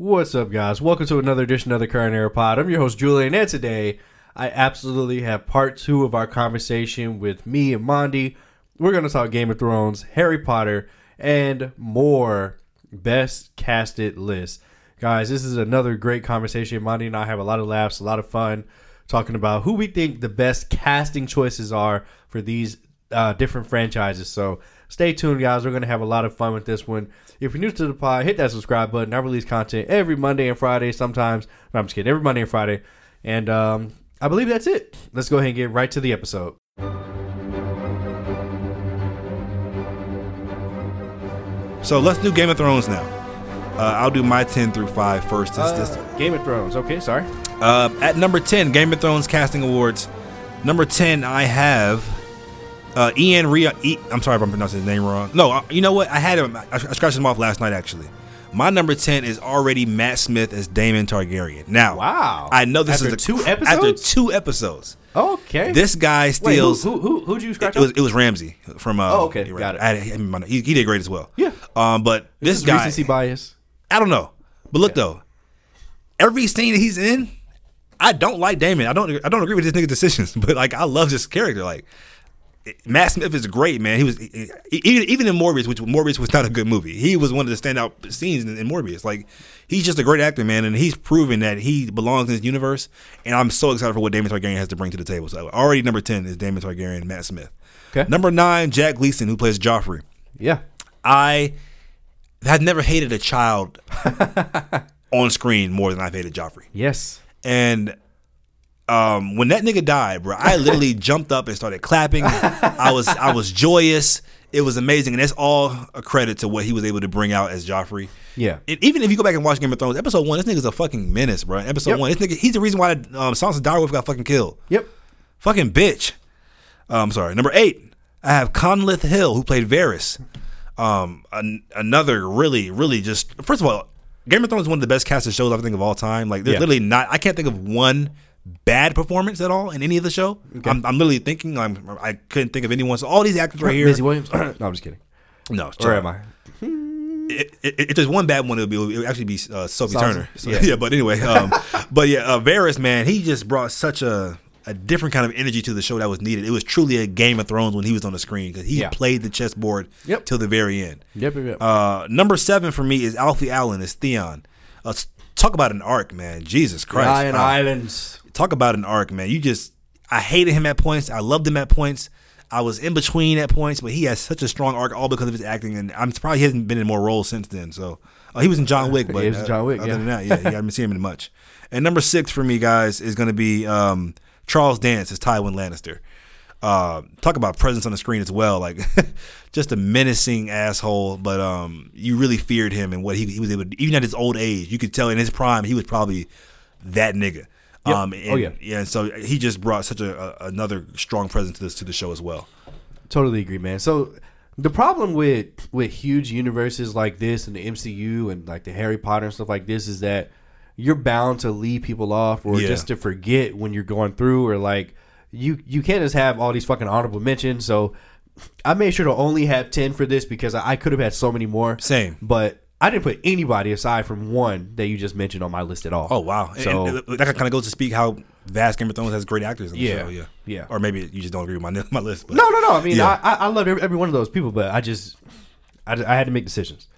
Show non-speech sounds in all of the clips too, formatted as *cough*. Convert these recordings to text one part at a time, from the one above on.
What's up, guys? Welcome to another edition of the Current Era Pod. I'm your host, Julian, and today I absolutely have part two of our conversation with me and Mondy. We're going to talk Game of Thrones, Harry Potter, and more best casted lists. Guys, this is another great conversation. Mondy and I have a lot of laughs, a lot of fun talking about who we think the best casting choices are for these uh, different franchises. So stay tuned, guys. We're going to have a lot of fun with this one. If you're new to the pod, hit that subscribe button. I release content every Monday and Friday, sometimes. No, I'm just kidding. Every Monday and Friday. And um, I believe that's it. Let's go ahead and get right to the episode. So let's do Game of Thrones now. Uh, I'll do my 10 through 5 first. This- this- Uh, Game of Thrones. Okay, sorry. Uh, at number 10, Game of Thrones Casting Awards. Number 10, I have uh, Ian Ria. E- I'm sorry if I'm pronouncing his name wrong. No, uh, you know what? I had him. I, I scratched him off last night, actually. My number 10 is already Matt Smith as Daemon Targaryen. Now, Wow. I know this After is a, two After two episodes. Okay. This guy Wait, who, steals. who, who, who'd you It, scratch it was it was Ramsay from. Uh, Oh, okay, got it. I in he, he did great as well. Yeah. Um, but this Is guy, recency bias. I don't know. But look though, every scene that he's in, I don't like Daemon. I don't. I don't agree with this nigga's decisions. *laughs* But like, I love this character. Like, Matt Smith is great, man. He was even even in Morbius, which Morbius was not a good movie. He was one of the standout scenes in, in Morbius. Like, he's just a great actor, man, and he's proven that he belongs in this universe. And I'm so excited for what Daemon Targaryen has to bring to the table. So already number ten is Daemon Targaryen, Matt Smith. Okay. Number nine, Jack Gleeson, who plays Joffrey. Yeah. I have never hated a child *laughs* on screen more than I've hated Joffrey. Yes. And um, when that nigga died, bro, I literally *laughs* jumped up and started clapping. I was I was *laughs* joyous. It was amazing, and that's all a credit to what he was able to bring out as Joffrey. Yeah. And even if you go back and watch Game of Thrones, episode one, this nigga's a fucking menace, bro. Episode Yep. one, this nigga, he's the reason why um, Sansa Direwolf got fucking killed. Yep. Fucking bitch. I'm sorry. Number eight, I have Conleth Hill, who played Varys. Um, an, another really, really just. First of all, Game of Thrones is one of the best casted shows I think of all time. Like, there's Yeah. literally not. I can't think of one bad performance at all in any of the show. I'm, I'm literally thinking. I'm, I couldn't think of anyone. So all these actors right *laughs* here. Maisie Williams. *clears throat* *clears throat* no, I'm just kidding. No, Where am I? i- i- if there's one bad one, it would, be, it would actually be uh, Sophie Sansa? Turner. So, Yeah. *laughs* yeah. but anyway, um, *laughs* but yeah, uh, Varys, man, he just brought such a a different kind of energy to the show that was needed. It was truly a Game of Thrones when he was on the screen because he Yeah. played the chessboard Yep. till the very end. Yep, yep, yep. Uh, number seven for me is Alfie Allen as Theon. Uh, s- talk about an arc, man. Jesus Christ. Ryan Uh, Islands. Talk about an arc, man. You just I hated him at points. I loved him at points. I was in between at points, but he has such a strong arc all because of his acting, and I'm surprised he hasn't been in more roles since then. So uh, he was in John Wick, but he was in uh, John Wick, Other yeah. than that, yeah, you haven't seen him in much. And number six for me, guys, is going to be um, Charles Dance as Tywin Lannister. Uh, talk about presence on the screen as well, like *laughs* just a menacing asshole. But um, you really feared him and what he, he was able to. Even at his old age, you could tell in his prime he was probably that nigga. Yep. Um, and, Oh, yeah. yeah. So he just brought such a, a another strong presence to this to the show as well. Totally agree, man. So the problem with with huge universes like this and the MCU and like the Harry Potter and stuff like this is that you're bound to leave people off or Yeah. just to forget when you're going through or like you you can't just have all these fucking honorable mentions. So I made sure to only have ten for this because I, I could have had so many more. Same. But I didn't put anybody aside from one that you just mentioned on my list at all. Oh wow! So and, and that kind of goes to speak how vast Game of Thrones has great actors in the Yeah. show. Yeah, Yeah. Or maybe you just don't agree with my *laughs* my list. But No, no, no. I mean, Yeah. I, I, love every, every one of those people, but I just, I, I had to make decisions.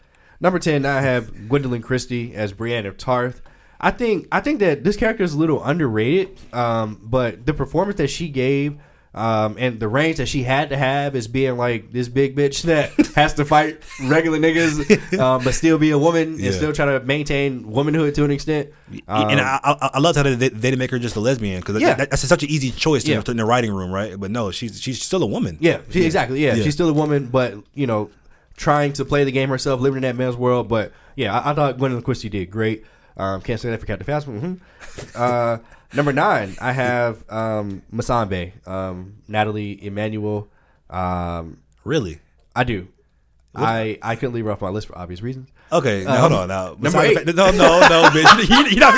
Number ten, I have Gwendoline Christie as Brienne of Tarth. I think, I think that this character is a little underrated, um, but the performance that she gave, um, and the range that she had to have is being like this big bitch that *laughs* has to fight regular niggas, um, but still be a woman Yeah. and still try to maintain womanhood to an extent. Um, and I, I, I love how they, they didn't make her just a lesbian because Yeah. that, that's such an easy choice to, Yeah. in the writing room, right? But no, she's she's still a woman. Yeah, she, exactly. Yeah, she's still a woman, but you know, trying to play the game herself, living in that man's world. But yeah, I, I thought Gwendoline Christie did great. Um, can't say that for Captain Phasma. hmm Uh, number nine, I have um, Masambe, um, Nathalie Emmanuel. Um, really. I do. I I couldn't leave her off my list for obvious reasons. Okay, now, hold on now. Um, number eight. fact- No, no, no, bitch. *laughs* You, you're not,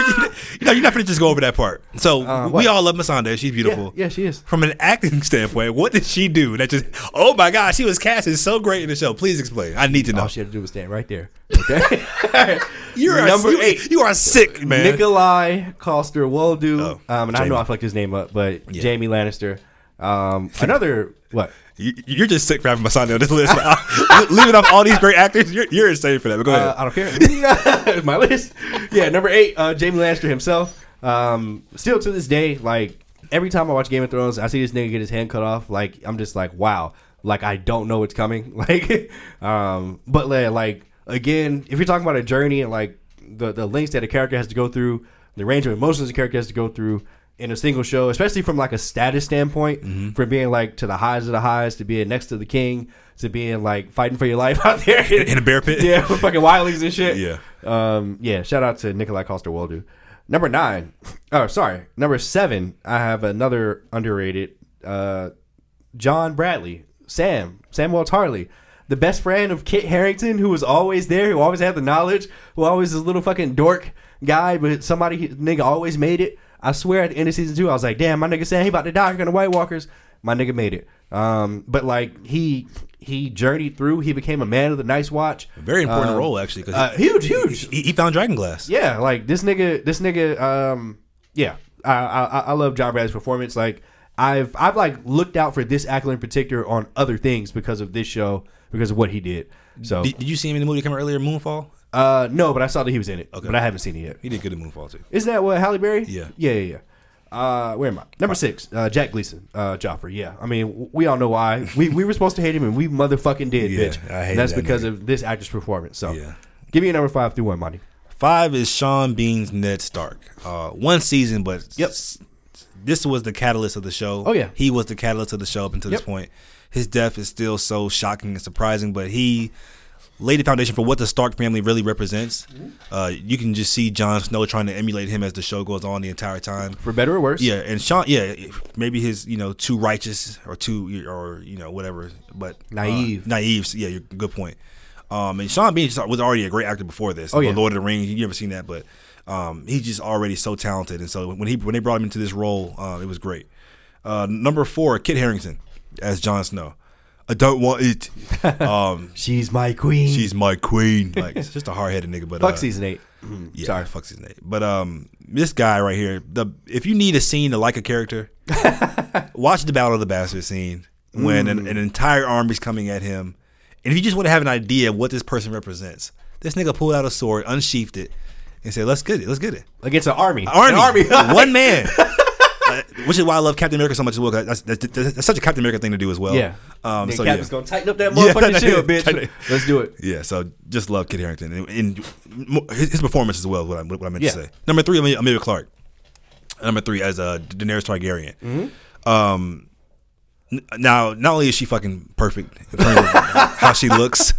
you know, you're not gonna just go over that part. So Uh, we all love Masanda. She's beautiful. yeah, she is. From an acting standpoint, what did she do? That just oh my god, she was casted so great in the show. Please explain. I need to know. All she had to do was stand right there. Okay. *laughs* You're a- number you- eight. You are sick, man. Nikolaj Coster Waldau. Oh, um, and I know I fucked his name up, but Yeah. Jaime Lannister. Um, another what? You, you're just sick for having Masanda on this list. *laughs* Leaving off all these great actors, you're, you're insane for that. But go ahead. Uh, I don't care. *laughs* My list. Yeah, number eight, uh, Jaime Lannister himself. Um, still to this day, like every time I watch Game of Thrones, I see this nigga get his hand cut off. Like I'm just like, wow. Like I don't know what's coming. *laughs* Like, um, but like, again, if you're talking about a journey and like the the links that a character has to go through, the range of emotions a character has to go through in a single show, especially from like a status standpoint, from being like to the highs of the highs to being next to the king to being like fighting for your life out there *laughs* in a bear pit. *laughs* yeah, with fucking wildlings and shit. Yeah. Um, yeah, shout out to Nikolaj Coster Waldau. Number nine. Oh, sorry. Number seven, I have another underrated uh John Bradley. Sam. Samwell Tarly. The best friend of Kit Harington, who was always there, who always had the knowledge, who always this little fucking dork guy, but somebody nigga always made it. I swear at the end of season two, I was like, damn, my nigga saying he about to die on the White Walkers. My nigga made it. Um, but like he he journeyed through, he became a man of the Night's Watch. Very important Um, role actually. 'cause Uh, huge, huge. he, he found Dragonglass. Yeah, like this nigga, this nigga, um, yeah, I, I, I love John Bradley's performance. Like I've, I've like looked out for this actor in particular on other things because of this show, because of what he did. So, Did, did you see him in the movie that came out earlier, Moonfall? Uh, no, but I saw that he was in it, Okay. but I haven't seen it yet. He did good in Moonfall too. Isn't that what Halle Berry? Yeah. yeah, yeah, yeah. Uh, where am I? Number six, uh, Jack Gleeson, uh, Joffrey. Yeah, I mean, w- we all know why. We we were supposed to hate him, and we motherfucking did, Yeah, bitch. I hated that's that because nigga. of this actor's performance. So, Yeah. give me a number five through one, Mondy. Five is Sean Bean's Ned Stark. Uh, one season, but Yep. s- this was the catalyst of the show. Oh, yeah. he was the catalyst of the show up until this point. His death is still so shocking and surprising, but he laid the foundation for what the Stark family really represents. Mm-hmm. Uh, you can just see Jon Snow trying to emulate him as the show goes on the entire time. For better or worse. Yeah, and Sean, yeah, maybe his you know too righteous or too or you know whatever, but uh, Naive. naive. Yeah, you're good point. Um, and Sean Bean was already a great actor before this. Oh, yeah. Lord of the Rings. You never seen that, but um, he's just already so talented. And so when he when they brought him into this role, uh, it was great. Uh, number four, Kit Harington as Jon Snow. I don't want it. *laughs* Um, She's my queen. she's my queen. Like it's just a hard headed nigga. But fuck uh, season eight. yeah, Sorry. fuck his name. But um, this guy right here, the if you need a scene to like a character, *laughs* watch the Battle of the Bastards scene when an, an entire army's coming at him, and if you just want to have an idea of what this person represents, this nigga pulled out a sword, unsheathed it, and said, "Let's get it. Let's get it." Against an army. Army, An army. one man. *laughs* Uh, which is why I love Captain America so much as well. That's, that's, that's, that's such a Captain America thing to do as well. Yeah. Um. So Captain's yeah. gonna tighten up that Yeah, motherfucking *laughs* shield, tighten bitch. Let's do it. Yeah, so just love Kit Harington and, and his, his performance as well. What I, what I meant Yeah. to say. Number three, Emilia, Emilia Clarke. Number three as uh, Daenerys Targaryen. Mm-hmm. Um, now not only is she fucking perfect in terms of *laughs* how she looks,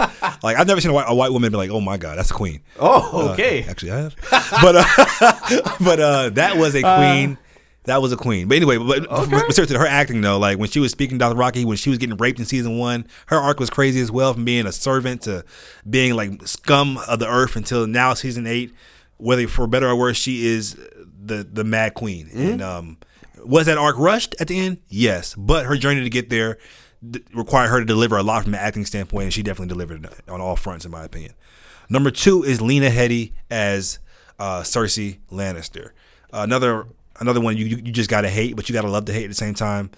like I've never seen a white, a white woman be like, "Oh my god, that's a queen." Oh, Uh, okay. actually, I have. but uh, *laughs* but uh, that was a queen. That was a queen. But anyway, but, but seriously, her acting though, like when she was speaking to Rocky, when she was getting raped in season one, her arc was crazy as well, from being a servant to being like scum of the earth until now season eight. Whether for better or worse, she is the the mad queen. And um, was that arc rushed at the end? Yes, but her journey to get there d- required her to deliver a lot from an acting standpoint, and she definitely delivered on all fronts, in my opinion. Number two is Lena Headey as uh, Cersei Lannister. Uh, another another one you you you just gotta hate, but you gotta love to hate at the same time.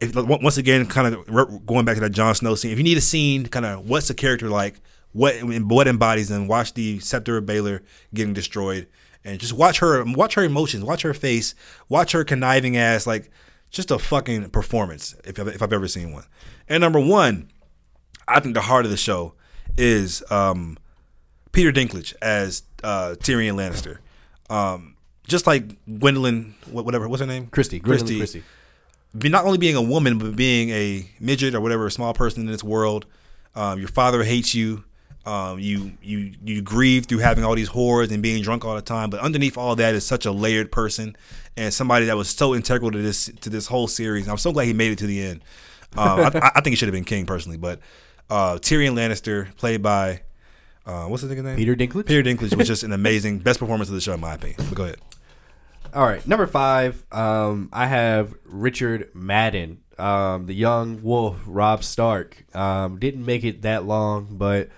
If, once again, kind of going back to that Jon Snow scene, if you need a scene, kind of what's the character like, what what embodies them, watch the Scepter of Baylor getting destroyed, and just watch her watch her emotions, watch her face, watch her conniving ass, like just a fucking performance. If I've, if I've ever seen one. And number one, I think the heart of the show is um, Peter Dinklage as uh, Tyrion Lannister. Um, just like Gwendoline, whatever, what's her name? Christie. Gwendoline Christie. Be, not only being a woman, but being a midget or whatever, a small person in this world. Um, your father hates you. Um, you you you grieve through having all these horrors and being drunk all the time. But underneath all that is such a layered person and somebody that was so integral to this to this whole series. I'm so glad he made it to the end. Um, I, I think he should have been king personally, but uh, Tyrion Lannister, played by Uh, what's the nigga name? Peter Dinklage. Peter Dinklage was just an amazing best performance of the show in my opinion. But go ahead. All right, number five. Um, I have Richard Madden, um, the young wolf, Robb Stark. Um, didn't make it that long, but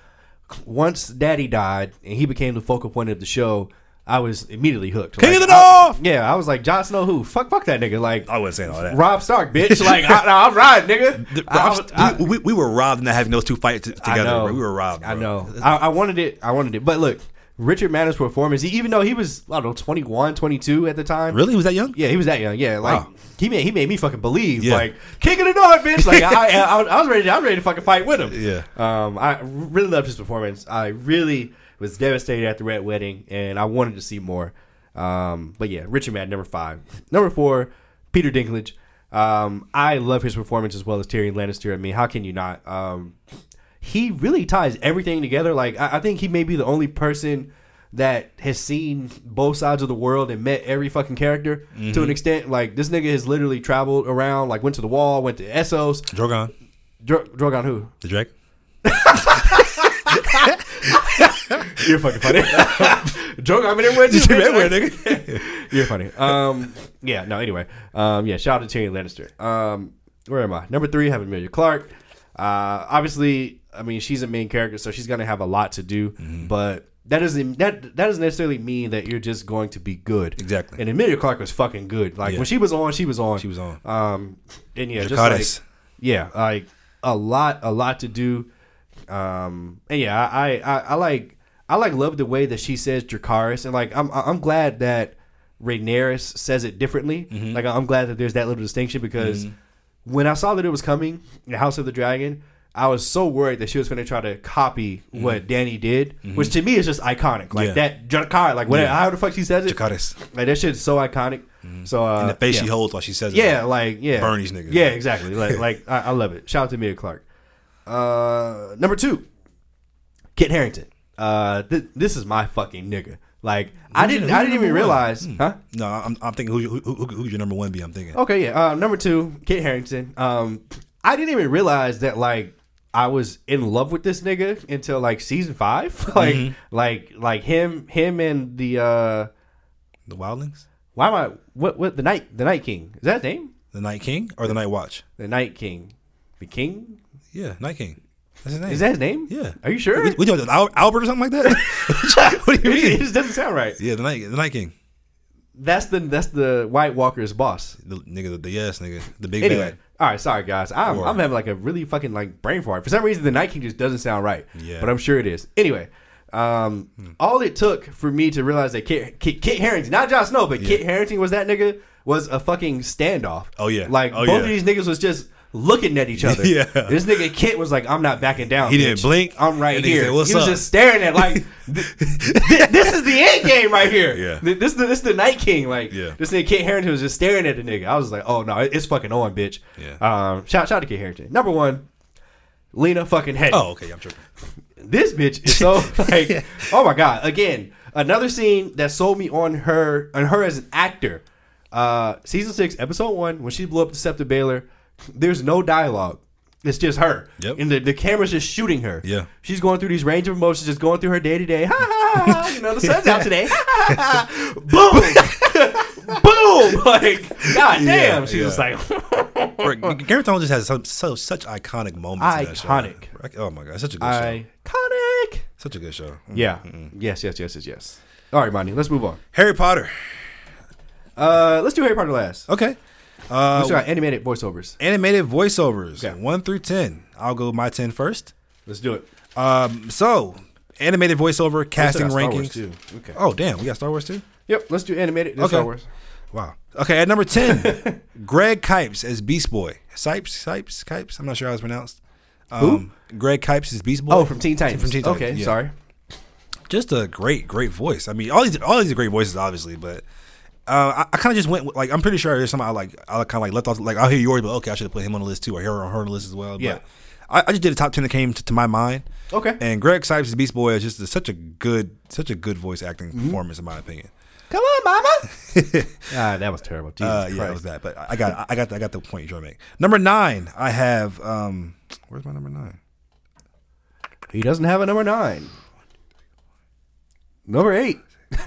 once Daddy died and he became the focal point of the show, I was immediately hooked. King Like, of the North! yeah, I was like, Jon Snow, who? Fuck, fuck that nigga. Like I wasn't saying all that. Robb Stark, bitch. *laughs* Like I, I'm riding, nigga. The- I- Rob- I- we, we, we were robbed into having those two fights together. know. bro. We were robbed. I know. I, I wanted it. I wanted it. But look, Richard Madden's performance, he, even though he was, I don't know, 21, 22 at the time. Really? He was that young? Yeah, he was that young. Yeah, like Wow. he made he made me fucking believe. Yeah. Like King of the North, bitch. Like I, I, I was ready. To, I was ready to fucking fight with him. Yeah. Um, I really loved his performance. I really was devastated at the Red Wedding, and I wanted to see more. Um, but yeah, Richard Madden, number five. Number four, Peter Dinklage. Um, I love his performance as well as Tyrion Lannister. I mean, how can you not? Um, he really ties everything together. Like I, I think he may be the only person that has seen both sides of the world and met every fucking character to an extent. Like this nigga has literally traveled around, like went to the wall, went to Essos. Drogon, Dro- Drogon who? the Drake. *laughs* You're fucking funny. *laughs* Drogon, I mean, everywhere too. Everywhere, nigga. *laughs* You're funny. Um, yeah, no. Anyway, um, yeah. Shout out to Tyrion Lannister. Um, where am I? Number three, have Emilia Clarke. Uh, obviously, I mean, she's a main character, so she's gonna have a lot to do. Mm-hmm. But that doesn't that that doesn't necessarily mean that you're just going to be good. Exactly. And Emilia Clarke was fucking good. Like Yeah. when she was on, she was on. She was on. Um, and yeah, just like yeah, like a lot, a lot to do. Um, and yeah, I, I, I like, I like love the way that she says Dracarys, and like, I'm, I'm glad that Rhaenyra says it differently. Mm-hmm. Like, I'm glad that there's that little distinction because when I saw that it was coming in House of the Dragon, I was so worried that she was going to try to copy what Dany did, which to me is just iconic. Like Mm-hmm. Yeah. that Dracarys, like whatever, Yeah. how the fuck she says it, Dracarys. like that shit's so iconic. So uh, And the face yeah. she holds while she says it. Yeah, like yeah, Bernie's niggas. Yeah, exactly. Like *laughs* like I, I love it. Shout out to Mia Clark. Uh, number two, Kit Harington. Uh, th- this is my fucking nigga. Like I didn't your- I didn't even realize, one? huh? No, I'm, I'm thinking who, who, who, who's your number one be? I'm thinking. Okay, yeah. Uh, number two, Kit Harington. Um, I didn't even realize that like I was in love with this nigga until like season five. *laughs* like Mm-hmm. like like him him and the uh The Wildlings, why am I what what the night the Night King is that his name? the Night King, or the Night Watch? The Night King, the King Yeah, Night King. That's his name. is that his name? Yeah. Are you sure? We, we Al- Albert or something like that? *laughs* *laughs* what do you mean? it just doesn't sound right. Yeah, the Night, the Night King. That's the that's the White Walker's boss. The nigga, the, the yes nigga, the big Anyway, bad. All right, sorry guys. I'm, I'm having like a really fucking like brain fart. For some reason, the Night King just doesn't sound right. Yeah. but I'm sure it is. Anyway, um, all it took for me to realize that Kit, Kit, Kit Harington, not Jon Snow, but Kit Harington was that nigga was a fucking standoff. Oh, yeah. like Oh, both yeah. of these niggas was just looking at each other. *laughs* Yeah. this nigga Kit was like, I'm not backing down. He didn't blink. I'm right here. said, "What's he was up?" just staring at like, *laughs* th- th- this is the end game right here. Yeah. Th- This is the, this is the Night King. Like Yeah. this nigga Kit Harington was just staring at the nigga. I was like, oh no, it's fucking on, bitch. Yeah. Um, shout shout to Kit Harington. Number one, Lena fucking Headey. Oh, okay, I'm tripping. *laughs* This bitch is so like, oh my god. Again, another scene that sold me on her on her as an actor. Uh, season six, episode one, when she blew up the Scepter Baelor, there's no dialogue. It's just her. Yep. And the, the camera's just shooting her. Yeah. She's going through these range of emotions, just going through her day to day. Ha ha ha. You know, the sun's out today. Ha, ha, ha. *laughs* Boom. Boom. *laughs* Like, god damn. Yeah, She's just like, *laughs* Bro, Game just has some, so such iconic moments. in that show. Iconic. Oh my god, such a good show. iconic. Such a good show. Mm. Yeah. Yes, yes, yes, yes, yes. All right, Mondy, let's move on. Harry Potter. Uh, let's do Harry Potter last. Okay. We Uh, still got animated voiceovers. animated voiceovers, Okay. one through ten. I'll go my 10 first. Let's do it. Um, so animated voiceover casting Star Wars, rankings. too. Okay. Oh damn, we got Star Wars too. Yep. Let's do animated. then Okay. Star Wars. Wow. Okay, at number ten, *laughs* Greg Kipes as Beast Boy. Cipes, Cipes, Kipes. I'm not sure how it's pronounced. Um, Greg Kipes is Beast Boy. Oh, from Teen Titans. From Teen Titans. Okay. yeah. Sorry. Just a great, great voice. I mean, all these, all these are great voices, obviously, but. Uh, I, I kind of just went with, like I'm pretty sure there's some I like I kind of like left off like I'll hear yours but okay I should have put him on the list too or her on her on the list as well Yeah. but I, I just did a top ten that came to, to my mind Okay. and Greg Cipes as Beast Boy is just such a good such a good voice acting Mm-hmm. performance in my opinion Come on, Mama. *laughs* ah, that was terrible. Jesus Uh, yeah, it Christ. was that. But I got, I got, I got the point you're trying to make. Number nine, I have. um Where's my number nine? He doesn't have a number nine. Number eight. *laughs*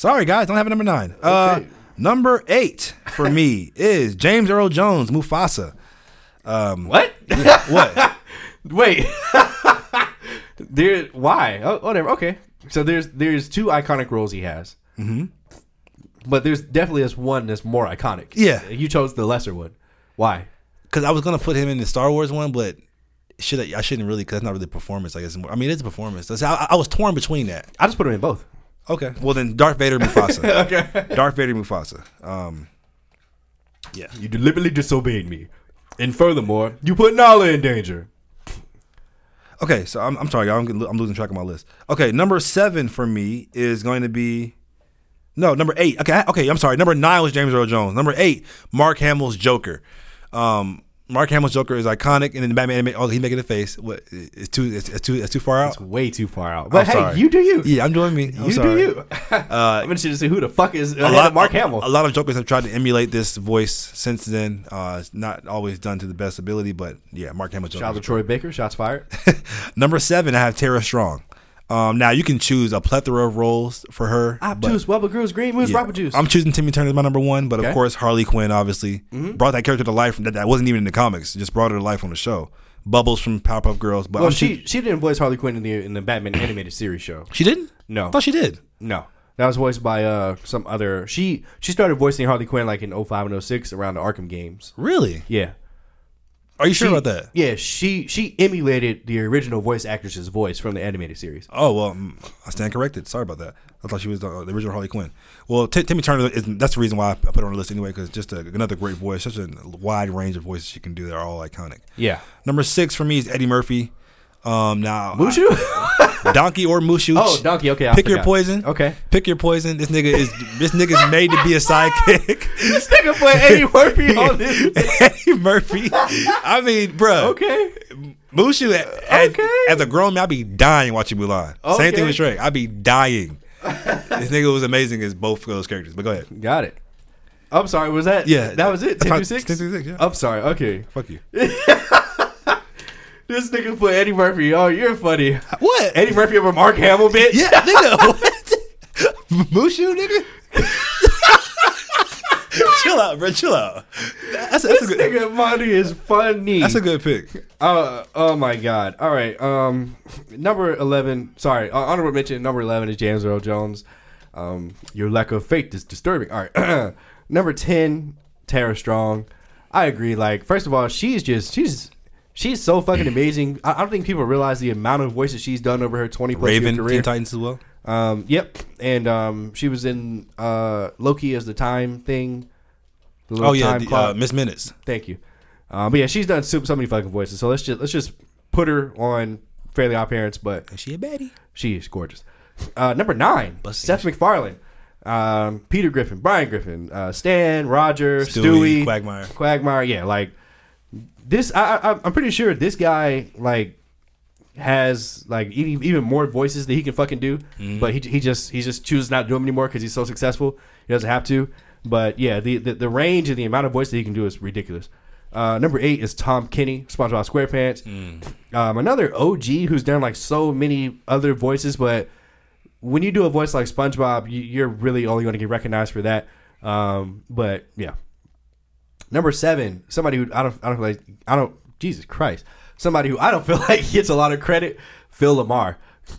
Sorry, guys, don't have a number nine. Uh, number eight for me *laughs* is James Earl Jones, Mufasa. What? What? *laughs* Wait. *laughs* there. Why? Oh, whatever. Okay. So there's there's two iconic roles he has. Mm-hmm. But there's definitely this one that's more iconic. Yeah. You chose the lesser one. Why? Because I was gonna put him in the Star Wars one, but should I, I shouldn't really because that's not really performance. I guess I mean it's a performance. I, I was torn between that. I just put him in both. Okay, well then Darth Vader, Mufasa. *laughs* okay. Darth Vader, Mufasa. Um, yeah. You deliberately disobeyed me, and furthermore, you put Nala in danger. Okay, so I'm, I'm sorry, y'all. I'm, getting- I'm losing track of my list. Okay, number seven for me is going to be no number eight. Okay, I- okay, I'm sorry. Number nine was James Earl Jones. Number eight, Mark Hamill's Joker. Um, Mark Hamill's Joker is iconic, and then the Batman. Oh, he's making a face. What? It's too. It's, it's too. It's too far out. It's way too far out. But hey, sorry. you do you. Yeah, I'm doing me. I'm you sorry. do you. *laughs* *laughs* I'm gonna see who the fuck is A lot, Mark Hamill. A lot of Jokers have tried to emulate this voice since then. Uh, it's not always done to the best ability, but yeah, Mark Hamill. Shout out Joker. to Troy Baker. Shots fired. *laughs* Number seven, I have Tara Strong. Um, now you can choose a plethora of roles for her. but- Juice, Wubba Girls, Green Moose, yeah, Robert Juice. I'm choosing Timmy Turner as my number one, but Okay. of course Harley Quinn obviously brought that character to life. That, that wasn't even in the comics; just brought her to life on the show. Bubbles from Powerpuff Girls, but well, she choo- she didn't voice Harley Quinn in the in the Batman animated series show. she didn't. No. I thought she did. No, that was voiced by uh some other. She she started voicing Harley Quinn like in 05 and 06 around the Arkham games. Really? Yeah. Are you sure She- about that? Yeah, she she emulated the original voice actress's voice from the animated series. Oh well, mm, I stand corrected. Sorry about that. I thought she was the, the original Harley Quinn. Well, T- Timmy Turner is that's the reason why I put her on the list anyway, because just a, another great voice. Such a wide range of voices she can do. They're all iconic. Yeah. Number six for me is Eddie Murphy. Um, now Mushu? I- Donkey or Mushu. oh, Donkey. Okay, I Pick your poison. Okay. Pick your poison. This nigga is this nigga's made to be a sidekick. *laughs* This nigga put Eddie *laughs* Murphy on this. Eddie Murphy. I mean, bro. Okay. Mushu as, Okay. as a grown man, I'd be dying watching Mulan. Same thing with Shrek. I'd be dying. this nigga was amazing as both of those characters. But go ahead. Got it. I'm sorry. Was that? Yeah. That was it. 10 through six. 10 through six, yeah. I'm sorry. Okay. Fuck you. *laughs* This nigga put Eddie Murphy. Oh, you're funny. What? Eddie Murphy over Mark Hamill, bitch. Yeah, nigga. *laughs* What? Mushu, nigga. *laughs* chill out, bro. Chill out. That's, that's a This good. nigga Mondy is funny. That's a good pick. Uh, oh my god. All right. Um, number eleven. Sorry, uh, honorable mention. Number eleven is James Earl Jones. Um, your lack of faith is disturbing. All right. *clears throat* number ten, Tara Strong. I agree. Like, first of all, she's just she's she's so fucking amazing. I, I don't think people realize the amount of voices she's done over her twenty plus Raven, year Teen career. Titans as well. Um, yep. And um, she was in uh Loki as the time thing. The Oh yeah, time the, clock. uh, Miss Minutes. Thank you. Um, but yeah, she's done so, so many fucking voices. So let's just let's just put her on Fairly Odd Parents, but Is she a baddie? she is gorgeous. Uh, number nine, Seth MacFarlane, um, Peter Griffin, Brian Griffin, uh, Stan, Roger, Stewie, Stewie, Quagmire. Quagmire. Yeah, like this. I, I, I'm pretty sure this guy like has like even, even more voices that he can fucking do, Mm-hmm. but he, he just he just chooses not to do them anymore because he's so successful. He doesn't have to. But yeah, the, the the range and the amount of voice that he can do is ridiculous. Uh, number eight is Tom Kenny, SpongeBob SquarePants. Mm. Um, another OG who's done like so many other voices, but when you do a voice like SpongeBob, you, you're really only going to get recognized for that. Um, but yeah, number seven, somebody who I don't, I don't feel like I don't. Jesus Christ, somebody who I don't *laughs* feel like gets a lot of credit. Phil LaMarr,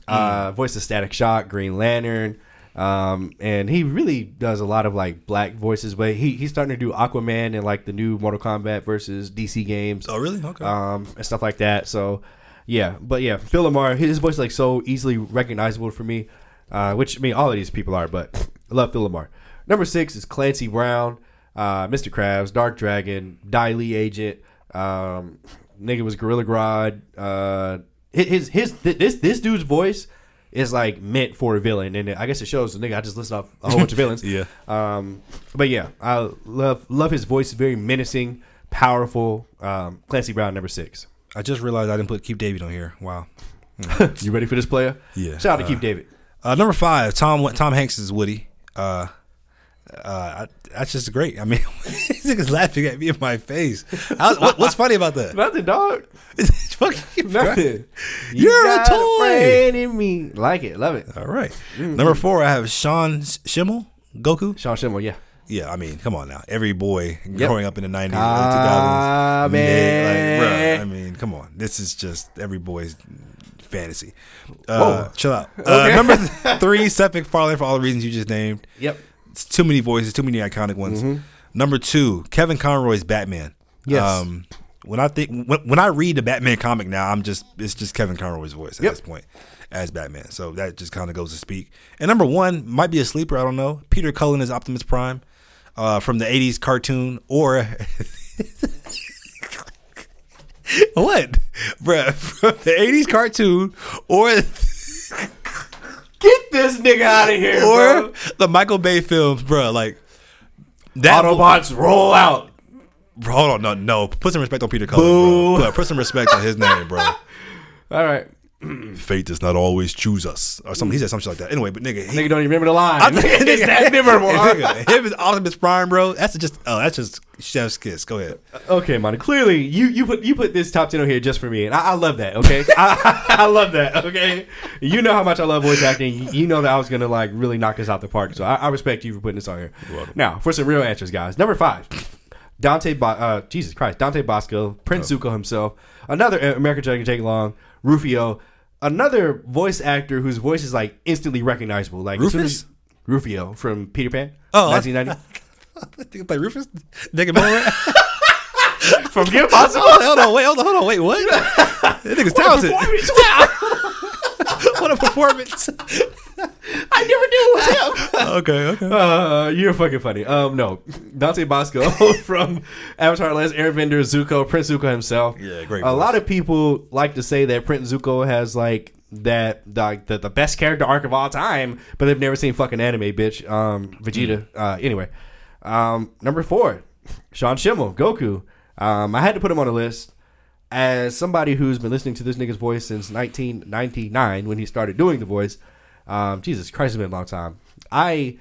uh, voice of Static Shock, Green Lantern, um, and he really does a lot of like black voices. But he he's starting to do Aquaman and like the new Mortal Kombat versus DC games Oh really? Okay. um, and stuff like that. So, yeah, but yeah, Phil LaMarr, his voice is like so easily recognizable for me, uh, which I mean all of these people are, but I love Phil LaMarr. Number six is Clancy Brown, uh, Mr. Krabs, Dark Dragon, Dai Li Agent, um, nigga was Gorilla Grodd. Uh, his his th- this this dude's voice is like meant for a villain, and I guess it shows. Nigga, I just listed off a whole bunch of villains. *laughs* Yeah. Um, but yeah, I love love his voice. Very menacing, powerful. Um, Clancy Brown, number six. I just realized I didn't put Keith David on here. Wow. *laughs* You ready for this player? Yeah. Shout out to Uh, Keith David. Uh, number five, Tom Tom Hanks is Woody. Uh, uh, I, that's just great. I mean, *laughs* this nigga's laughing at me in my face. I, what, what's funny about that? Nothing, dog. It's *laughs* fuck? You Nothing. You You're a toy. in me. Like it. Love it. All right. Number four, I have Sean Schemmel, Goku. Sean Schemmel, yeah. Yeah, I mean, come on now. Every boy Yep. growing up in the 90s, Ah, early 2000s. man. Like, bruh, I mean, come on. This is just every boy's fantasy. Uh, Whoa. chill out. Uh, Okay. number th- *laughs* three, Seth MacFarlane, for all the reasons you just named. Yep. It's too many voices, too many iconic ones. Number two, Kevin Conroy's Batman. Yes. Um, when I think when, when I read the Batman comic now, I'm just it's just Kevin Conroy's voice at Yep. this point as Batman. So that just kind of goes to speak. And number one might be a sleeper. I don't know. Peter Cullen is Optimus Prime uh, from the '80s cartoon, or *laughs* what, *laughs* bruh, from the '80s cartoon, or Get this nigga out of here, or bro. the Michael Bay films, bro. Like that. Autobots roll out. Bro, hold on, no, no. Put some respect on Peter Cullen, Boo. bro. Put, put some respect on his name, bro. *laughs* All right. *clears throat* Fate does not always choose us, or something. He said something like that. Anyway, but nigga, he, Nigga don't even remember the line. I- *laughs* it's that memorable. *laughs* nigga, him is Optimus Prime, bro. That's just, oh, that's just chef's kiss. Go ahead. Okay, man. Clearly, you you put you put this top ten on here just for me, and I, I love that. Okay, *laughs* I, I love that. Okay, you know how much I love voice acting. You- know that I was gonna like really knock this out the park. So I, I respect you for putting this on here. Now for some real answers, guys. Number five, Dante. Bo- uh, Jesus Christ, Dante Basco, Prince Zuko himself, another uh, American Dragon Jake Long, Rufio, another voice actor whose voice is like instantly recognizable. Like as soon Rufus? as- Rufio from Peter Pan. Oh, I- 1990. *laughs* I think play Rufus, nigga, Mole *laughs* from Kim Possible. Oh, hold on, wait, hold on, hold on, wait, what? *laughs* that nigga's talented. what a performance. *laughs* I never knew it was him. okay, okay. Uh, you're fucking funny. Um, no, Dante Basco *laughs* from Avatar: Last Airbender, Zuko, Prince Zuko himself. Yeah, great A voice. lot of people like to say that Prince Zuko has like that like the, the best character arc of all time, but they've never seen fucking anime, bitch. Um, Vegeta. Uh, anyway, um, number four, Sean Schemmel, Goku. Um, I had to put him on the list as somebody who's been listening to this nigga's voice since 1999 when he started doing the voice. Um, Jesus Christ, it's been a long time. I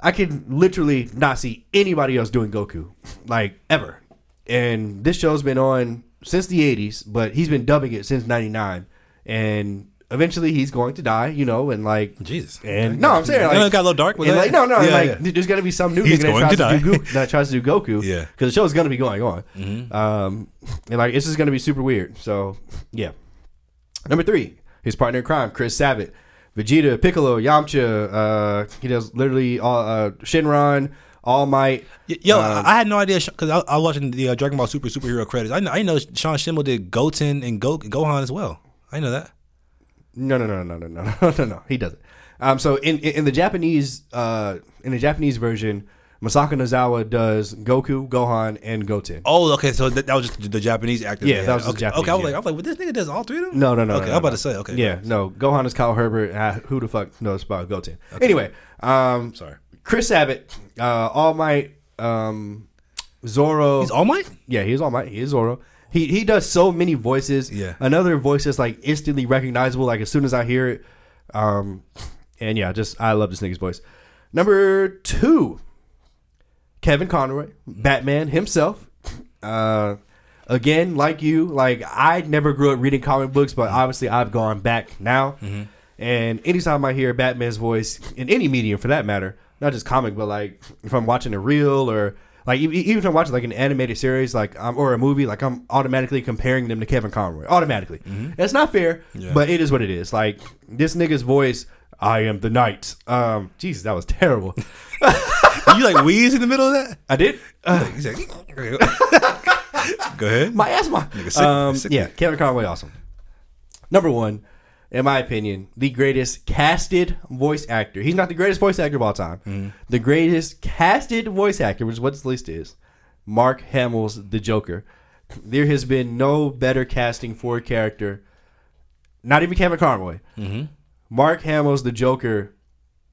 I can literally not see anybody else doing Goku like ever. And this show's been on since the 80s, but he's been dubbing it since 99. And eventually he's going to die, you know, and like Jesus. and no, I'm saying like, know it got a little dark with and, like no, no, Yeah, like yeah. there's gonna be some new He's nigga that tries to do. Goku, that tries to do Goku, *laughs* Yeah. because the show's gonna be going on, Mhm. um, and like this is gonna be super weird. So yeah, number three, his partner in crime, Chris Sabat, Vegeta, Piccolo, Yamcha. Uh, he does literally all uh, Shenron, All Might. Yo, Um, I had no idea because I, I was watching the uh, Dragon Ball Super superhero credits. I know, I know Sean Schemmel did Goten and Go, Gohan as well. I know that. No, no, no, no, no, no, *laughs* no, no, no. He doesn't. Um, so in, in in the Japanese uh in the Japanese version, Masako Nozawa does Goku, Gohan, and Goten. Oh, okay. So that, that was just the Japanese actor. Yeah, that was the okay. Japanese, Okay, I was yeah. like, I was like, well, this nigga does all three of them. No, no, no. Okay, no, I'm about no. to say. Okay, Yeah, no. Gohan is Kyle Herbert. Uh, who the fuck knows about Goten? Anyway, um, Sorry. Chris Sabat, uh, All Might, um, Zoro. He's All Might. yeah, he's All Might. He is Zoro. He he does so many voices. Yeah. Another voice is like instantly recognizable. Like as soon as I hear it, um, and yeah, just I love this nigga's voice. Number two, Kevin Conroy, Batman himself. Uh, again, like you, like I never grew up reading comic books, but obviously I've gone back now. And anytime I hear Batman's voice in any medium, for that matter, not just comic, but like if I'm watching a reel or like even if I'm watching like an animated series, like um, or a movie, like I'm automatically comparing them to Kevin Conroy. Automatically, it's not fair, Yeah. but it is what it is. Like this nigga's voice. I am the knight. Um, Jesus, that was terrible. *laughs* you like wheeze in the middle of that? I did. Uh, He's like, *laughs* go ahead. my asthma. sick- Um, sick. yeah, Kevin Conroy, awesome. Number one, in my opinion, the greatest casted voice actor. He's not the greatest voice actor of all time. Mm-hmm. The greatest casted voice actor, which is what this list is, Mark Hamill's The Joker. There has been no better casting for a character. Not even Kevin Conroy. Mm-hmm. Mark Hamill's The Joker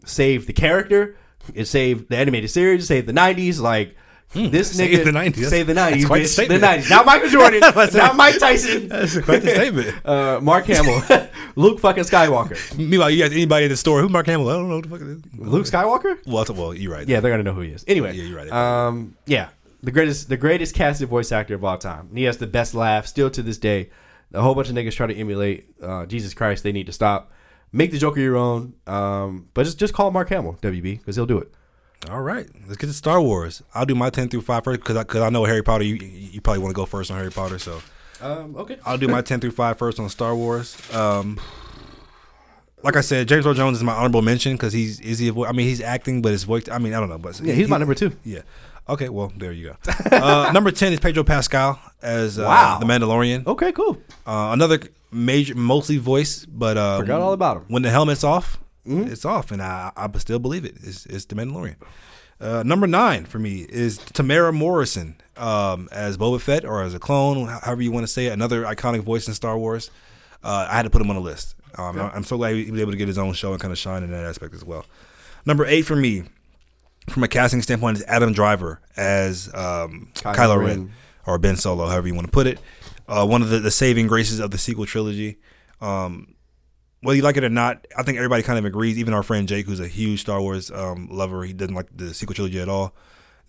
saved the character. It saved the animated series. It saved the '90s. Like this Hmm. Saved nigga the 90s. That's- saved the '90s. that's quite bitch. The '90s. Not Michael Jordan. *laughs* Not Mike Tyson. That's quite the statement. *laughs* Uh, Mark Hamill, *laughs* Luke fucking Skywalker. Meanwhile, you ask anybody in the store who Mark Hamill. I don't know what the fuck it is. Luke Skywalker? Well, that's- well, you're right. Yeah, they're gonna know who he is. Anyway, Yeah, you're right. Um, yeah, the greatest, the greatest casted voice actor of all time. He has the best laugh still to this day. a whole bunch of niggas try to emulate. Uh, Jesus Christ, they need to stop. Make the Joker your own. Um, but just just call Mark Hamill WB because he'll do it. All right, let's get to Star Wars. I'll do my ten through five first because I, cause I know Harry Potter. You you probably want to go first on Harry Potter, so Um, okay. I'll do my ten through five first on Star Wars. Um, like I said, James Earl Jones is my honorable mention because he's is he? a I mean, he's acting, but his voice. I mean, I don't know, but Yeah, he's he- my number two. Yeah. Okay. Well, there you go. uh, *laughs* number ten is Pedro Pascal as uh, Wow. the Mandalorian. Okay, cool. Uh, another major, mostly voice, but uh, Forgot all about him. When the helmet's off, Mm-hmm. it's off, and I, I still believe it. It's, it's the Mandalorian. Uh, number nine for me is Temuera Morrison um, as Boba Fett or as a clone, however you want to say it. Another iconic voice in Star Wars. Uh, I had to put him on the list. Um, I'm so glad he was able to get his own show and kind of shine in that aspect as well. Number eight for me, from a casting standpoint, is Adam Driver as um, Kylo Kylo, Ren. Ren. or Ben Solo, however you want to put it. Uh, one of the, the saving graces of the sequel trilogy. Um, whether you like it or not, I think everybody kind of agrees. Even our friend Jake, who's a huge Star Wars um, lover, he doesn't like the sequel trilogy at all.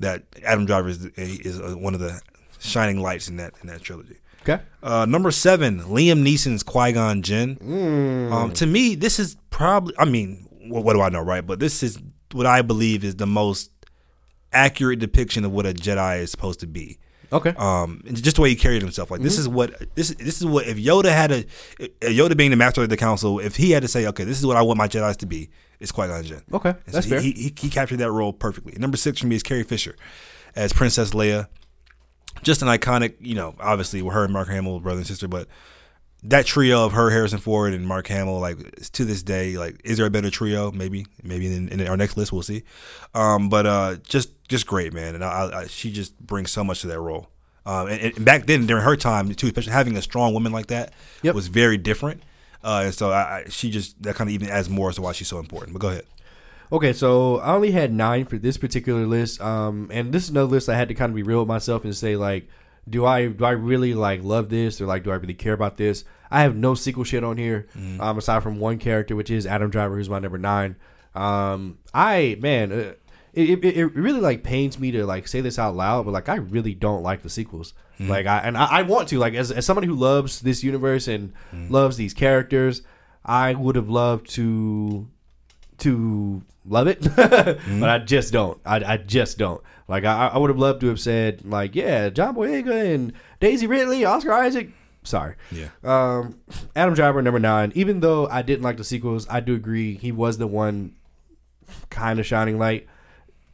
That Adam Driver is, is uh, one of the shining lights in that in that trilogy. Okay. Uh, number seven, Liam Neeson's Qui Gon Jinn. Mm. Um, to me, this is probably. I mean, what, what do I know, right? But this is what I believe is the most accurate depiction of what a Jedi is supposed to be. Okay. Um, and just the way he carried himself. Like this is what this this is what if Yoda had a Yoda being the master of the council, if he had to say, okay, this is what I want my Jedi's to be, it's Qui Gon Jinn. Okay, And that's so fair. he, he he captured that role perfectly. Number six for me is Carrie Fisher as Princess Leia. Just an iconic, you know, obviously with her and Mark Hamill, brother and sister, but that trio of her, Harrison Ford, and Mark Hamill, like to this day, like is there a better trio? Maybe, maybe in, in our next list we'll see. Um, but uh, just just great, man, and I, I, she just brings so much to that role. Um, and, and back then, during her time too, especially having a strong woman like that Yep. was very different. Uh, and so I, I, she just that kind of even adds more as to why she's so important. But go ahead. Okay, so I only had nine for this particular list, um, and this is another list I had to kind of be real with myself and say like, do I do I really like love this or like do I really care about this? I have no sequel shit on here, um, aside from one character, which is Adam Driver, who's my number nine. Um, I man, uh, it, it, it really like pains me to like say this out loud, but like I really don't like the sequels. Like I and I, I want to like as as somebody who loves this universe and loves these characters, I would have loved to to love it, *laughs* but I just don't. I, I just don't. Like I, I would have loved to have said like, yeah, John Boyega and Daisy Ridley, Oscar Isaac. Sorry. Yeah. Um, Adam Driver number nine. Even though I didn't like the sequels, I do agree he was the one kind of shining light.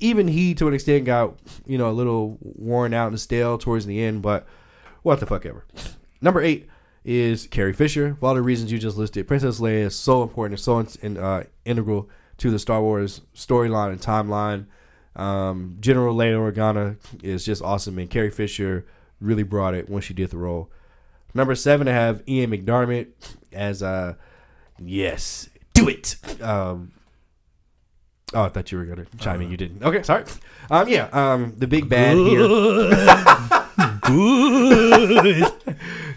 Even he, to an extent, got you know a little worn out and stale towards the end. But what the fuck ever. Number eight is Carrie Fisher. For all the reasons you just listed, Princess Leia is so important and so in, uh, integral to the Star Wars storyline and timeline. Um, General Leia Organa is just awesome, and Carrie Fisher really brought it when she did the role. Number seven, I have Ian McDiarmid as uh, yes, do it. Um, oh, I thought you were gonna chime in. You didn't. Okay, sorry. Um, yeah. Um, the big bad here. *laughs*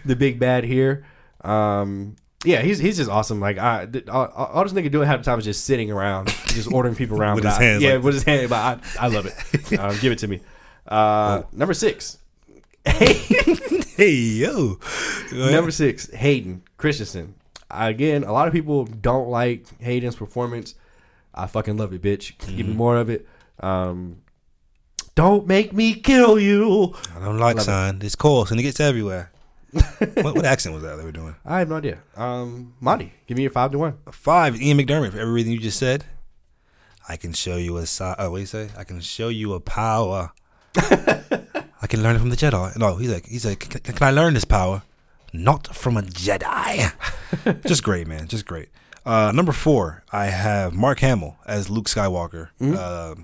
the big bad here. Um, yeah, he's he's just awesome. Like I, th- all, all this nigga doing half the time is just sitting around, just ordering people around With his I- hands, Yeah, like- with his hand. But I, I love it. um, *laughs* give it to me. Uh, number six. Hey *laughs* yo. Number six, Hayden Christensen. Again, a lot of people don't like Hayden's performance. I fucking love it, bitch. Give me more of it. Um, don't make me kill you. I don't like Love it. It's coarse and it gets everywhere. *laughs* what, what accent was that they were doing? I have no idea. Um, Mondy, give me your five to one. Five, Ian McDiarmid for everything you just said. I can show you a side. Oh, what do you say? I can show you a power. *laughs* I can learn it from the Jedi. No, he's like, he's like, can, can I learn this power? Not from a Jedi. *laughs* just great, man. Just great. Uh, number four, I have Mark Hamill as Luke Skywalker, uh,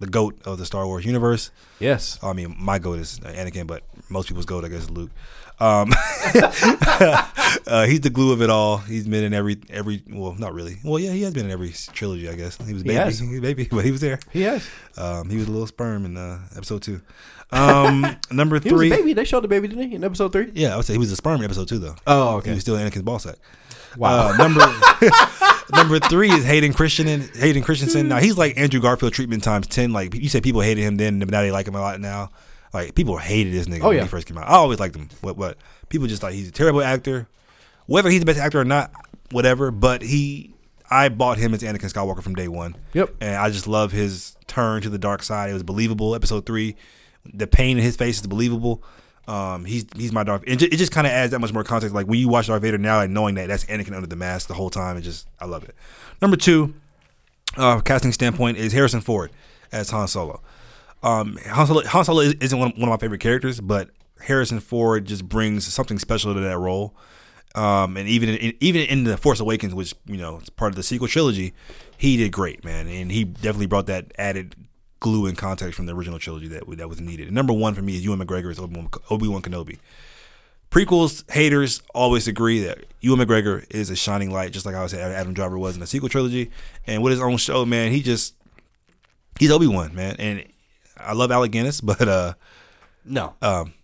the goat of the Star Wars universe. Yes. I mean, my goat is Anakin, but most people's goat, I guess, is Luke. Um, *laughs* uh, he's the glue of it all. He's been in every every. Well, not really. Well, yeah, he has been in every trilogy, I guess. He was baby, he was baby, *laughs* but he was there. He has. Um, he was a little sperm in uh, episode two. Um, *laughs* number He was three. a baby. They showed the baby, didn't he, in episode three? Yeah, I would say he was a sperm in episode two, though. Oh, okay. He was still Anakin's ball sack. Wow. Uh, number number three is Hayden Christian. Hayden Christensen. Now he's like Andrew Garfield treatment times ten. Like you said, people hated him then, but now they like him a lot now. Like people hated this nigga Oh, when he first came out. I always liked him, but but people just like he's a terrible actor. Whether he's the best actor or not, whatever. But he, I bought him as Anakin Skywalker from day one. Yep. and I just love his turn to the dark side. It was believable. Episode three, the pain in his face is believable. Um, he's he's my Darth. It just, it just kind of adds that much more context. Like when you watch Darth Vader now, like knowing that that's Anakin under the mask the whole time, it just I love it. Number two, uh, casting standpoint is Harrison Ford as Han Solo. Um, Han Solo, Han Solo is- isn't one of, one of my favorite characters, but Harrison Ford just brings something special to that role. Um, and even in, even in the Force Awakens, which you know is part of the sequel trilogy, he did great, man, and he definitely brought that added glue and context from the original trilogy that that was needed. And number one for me is Ewan McGregor as Obi Wan Kenobi. Prequels haters always agree that Ewan McGregor is a shining light, just like I saying Adam Driver was in the sequel trilogy. And with his own show, man, he just he's Obi Wan, man. And I love Alec Guinness, *laughs* but uh, No. um,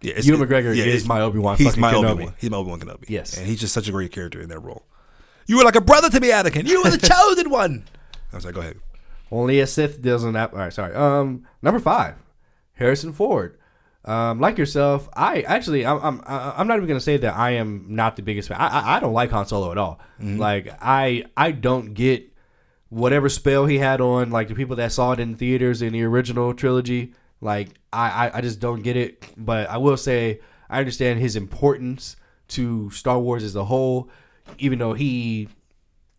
yeah, it's, Ewan McGregor yeah, is my Obi-Wan He's my Obi Wan. He's my Obi Wan Kenobi. Yes. and he's just such a great character in that role. You were like a brother to me, Anakin. You were the *laughs* chosen one. I was like, go ahead. Only a Sith doesn't have. All right, sorry. Um, number five, Harrison Ford. Um, like yourself, I actually, I'm, I'm, I'm not even gonna say that I am not the biggest fan. I, I, I don't like Han Solo at all. Like, I, I don't get whatever spell he had on like the people that saw it in theaters in the original trilogy. Like, I, I, I just don't get it. But I will say, I understand his importance to Star Wars as a whole, even though he.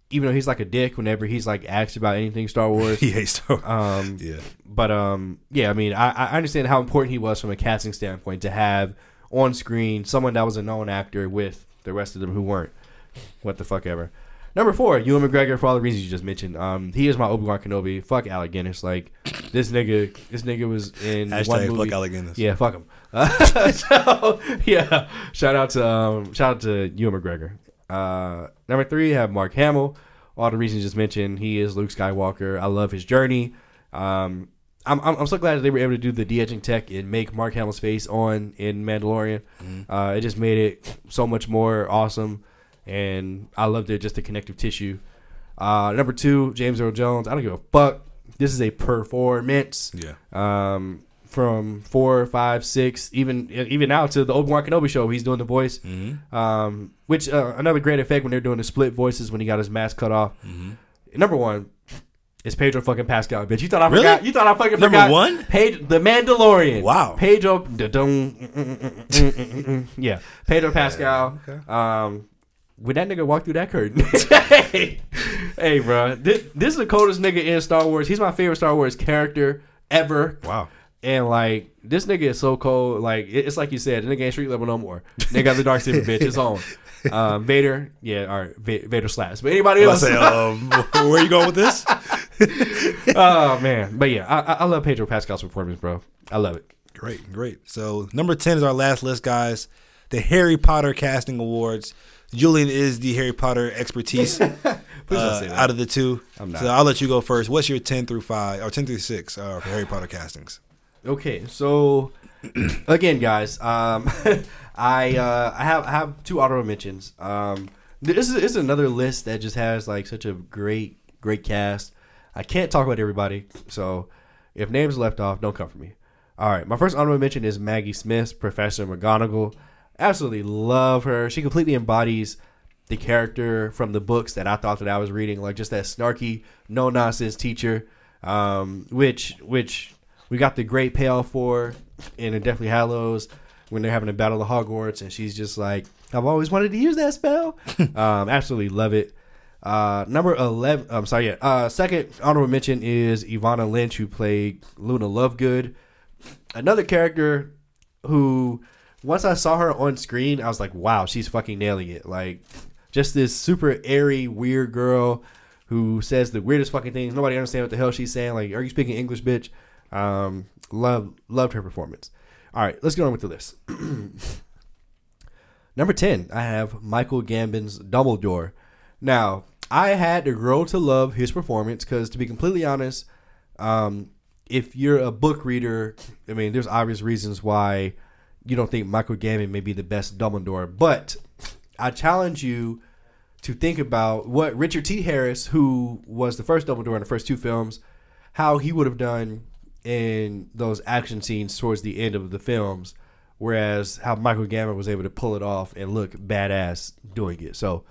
Even though he's like a dick whenever he's like asked about anything Star Wars, *laughs* He hates Star Wars. um, *laughs* yeah. but um, yeah, I mean, I, I understand how important he was from a casting standpoint to have on screen someone that was a known actor with the rest of them who weren't. What the fuck ever. Number four, Ewan McGregor for all the reasons you just mentioned. Um, he is my Obi Wan Kenobi. Fuck Alec Guinness. Like this nigga, this nigga was in one Hashtag movie. fuck Alec Guinness. Yeah, fuck him. Uh, *laughs* so yeah, shout out to um, shout out to Ewan McGregor. Uh, number three, have Mark Hamill. All the reasons you just mentioned. He is Luke Skywalker. I love his journey. Um, I'm, I'm, I'm so glad that they were able to do the de-aging tech and make Mark Hamill's face on in Mandalorian. Uh, it just made it so much more awesome, and I loved it. Just the connective tissue. Uh, number two, James Earl Jones. I don't give a fuck. This is a performance Yeah. um, from four, five, six, even even now to the Obi Wan Kenobi show. He's doing the voice, Mm-hmm. um, which uh, another great effect when they're doing the split voices when he got his mask cut off. Mm-hmm. Number one is Pedro fucking Pascal, bitch. You thought I Really? forgot? You thought I fucking Number forgot? one? Pedro, the Mandalorian. Wow. Pedro, yeah, Pedro Pascal. okay. Um, when that nigga walked through that curtain, hey, *laughs* *laughs* hey, bro, this, this is the coldest nigga in Star Wars. He's my favorite Star Wars character ever. Wow. And like this nigga is so cold. Like it- it's like you said, the nigga ain't street level no more. Nigga got the dark saber *laughs* bitch. It's on. Um, Vader, yeah, all right, Va- Vader slaps. But anybody I else? say, um, where are you going with this? oh man, but yeah, I, I- I love Pedro Pascal's performance, bro. I love it. Great, great. So number ten is our last list, guys. The Harry Potter casting awards. Julian is the Harry Potter expertise *laughs* Please don't uh, say that. out of the two. I'm not. So I'll let you go first. What's your ten through five or ten through six uh, for Harry Potter castings? Okay, so *clears throat* again, guys, um, *laughs* I uh, I have I have two honorable mentions. Um, this is, this is another list that just has like such a great great cast. I can't talk about everybody, so if names left off, don't come for me. All right, my first honorable mention is Maggie Smith, Professor McGonagall. Absolutely love her. She completely embodies the character from the books that I thought that I was reading, like just that snarky, no nonsense teacher, um, which which we got the great payoff for in Deathly Hallows when they're having a battle of Hogwarts, and she's just like, I've always wanted to use that spell. *laughs* um, absolutely love it. Uh, number eleven. I'm sorry. Yeah. Uh, second honorable mention is Evanna Lynch, who played Luna Lovegood, another character who once I saw her on screen, I was like, wow, she's fucking nailing it. Like, just this super airy, weird girl who says the weirdest fucking things. Nobody understands what the hell she's saying. Like, are you speaking English, bitch? Um, love, loved her performance. All right, let's get on with the list. *clears throat* Number 10, I have Michael Gambon's Dumbledore. Now, I had to grow to love his performance because, to be completely honest, um, if you're a book reader, I mean, there's obvious reasons why you don't think Michael Gambon may be the best Dumbledore. But I challenge you to think about what Richard T. Harris, who was the first Dumbledore in the first two films, how he would have done in those action scenes towards the end of the films, whereas how Michael Gambon was able to pull it off and look badass doing it. So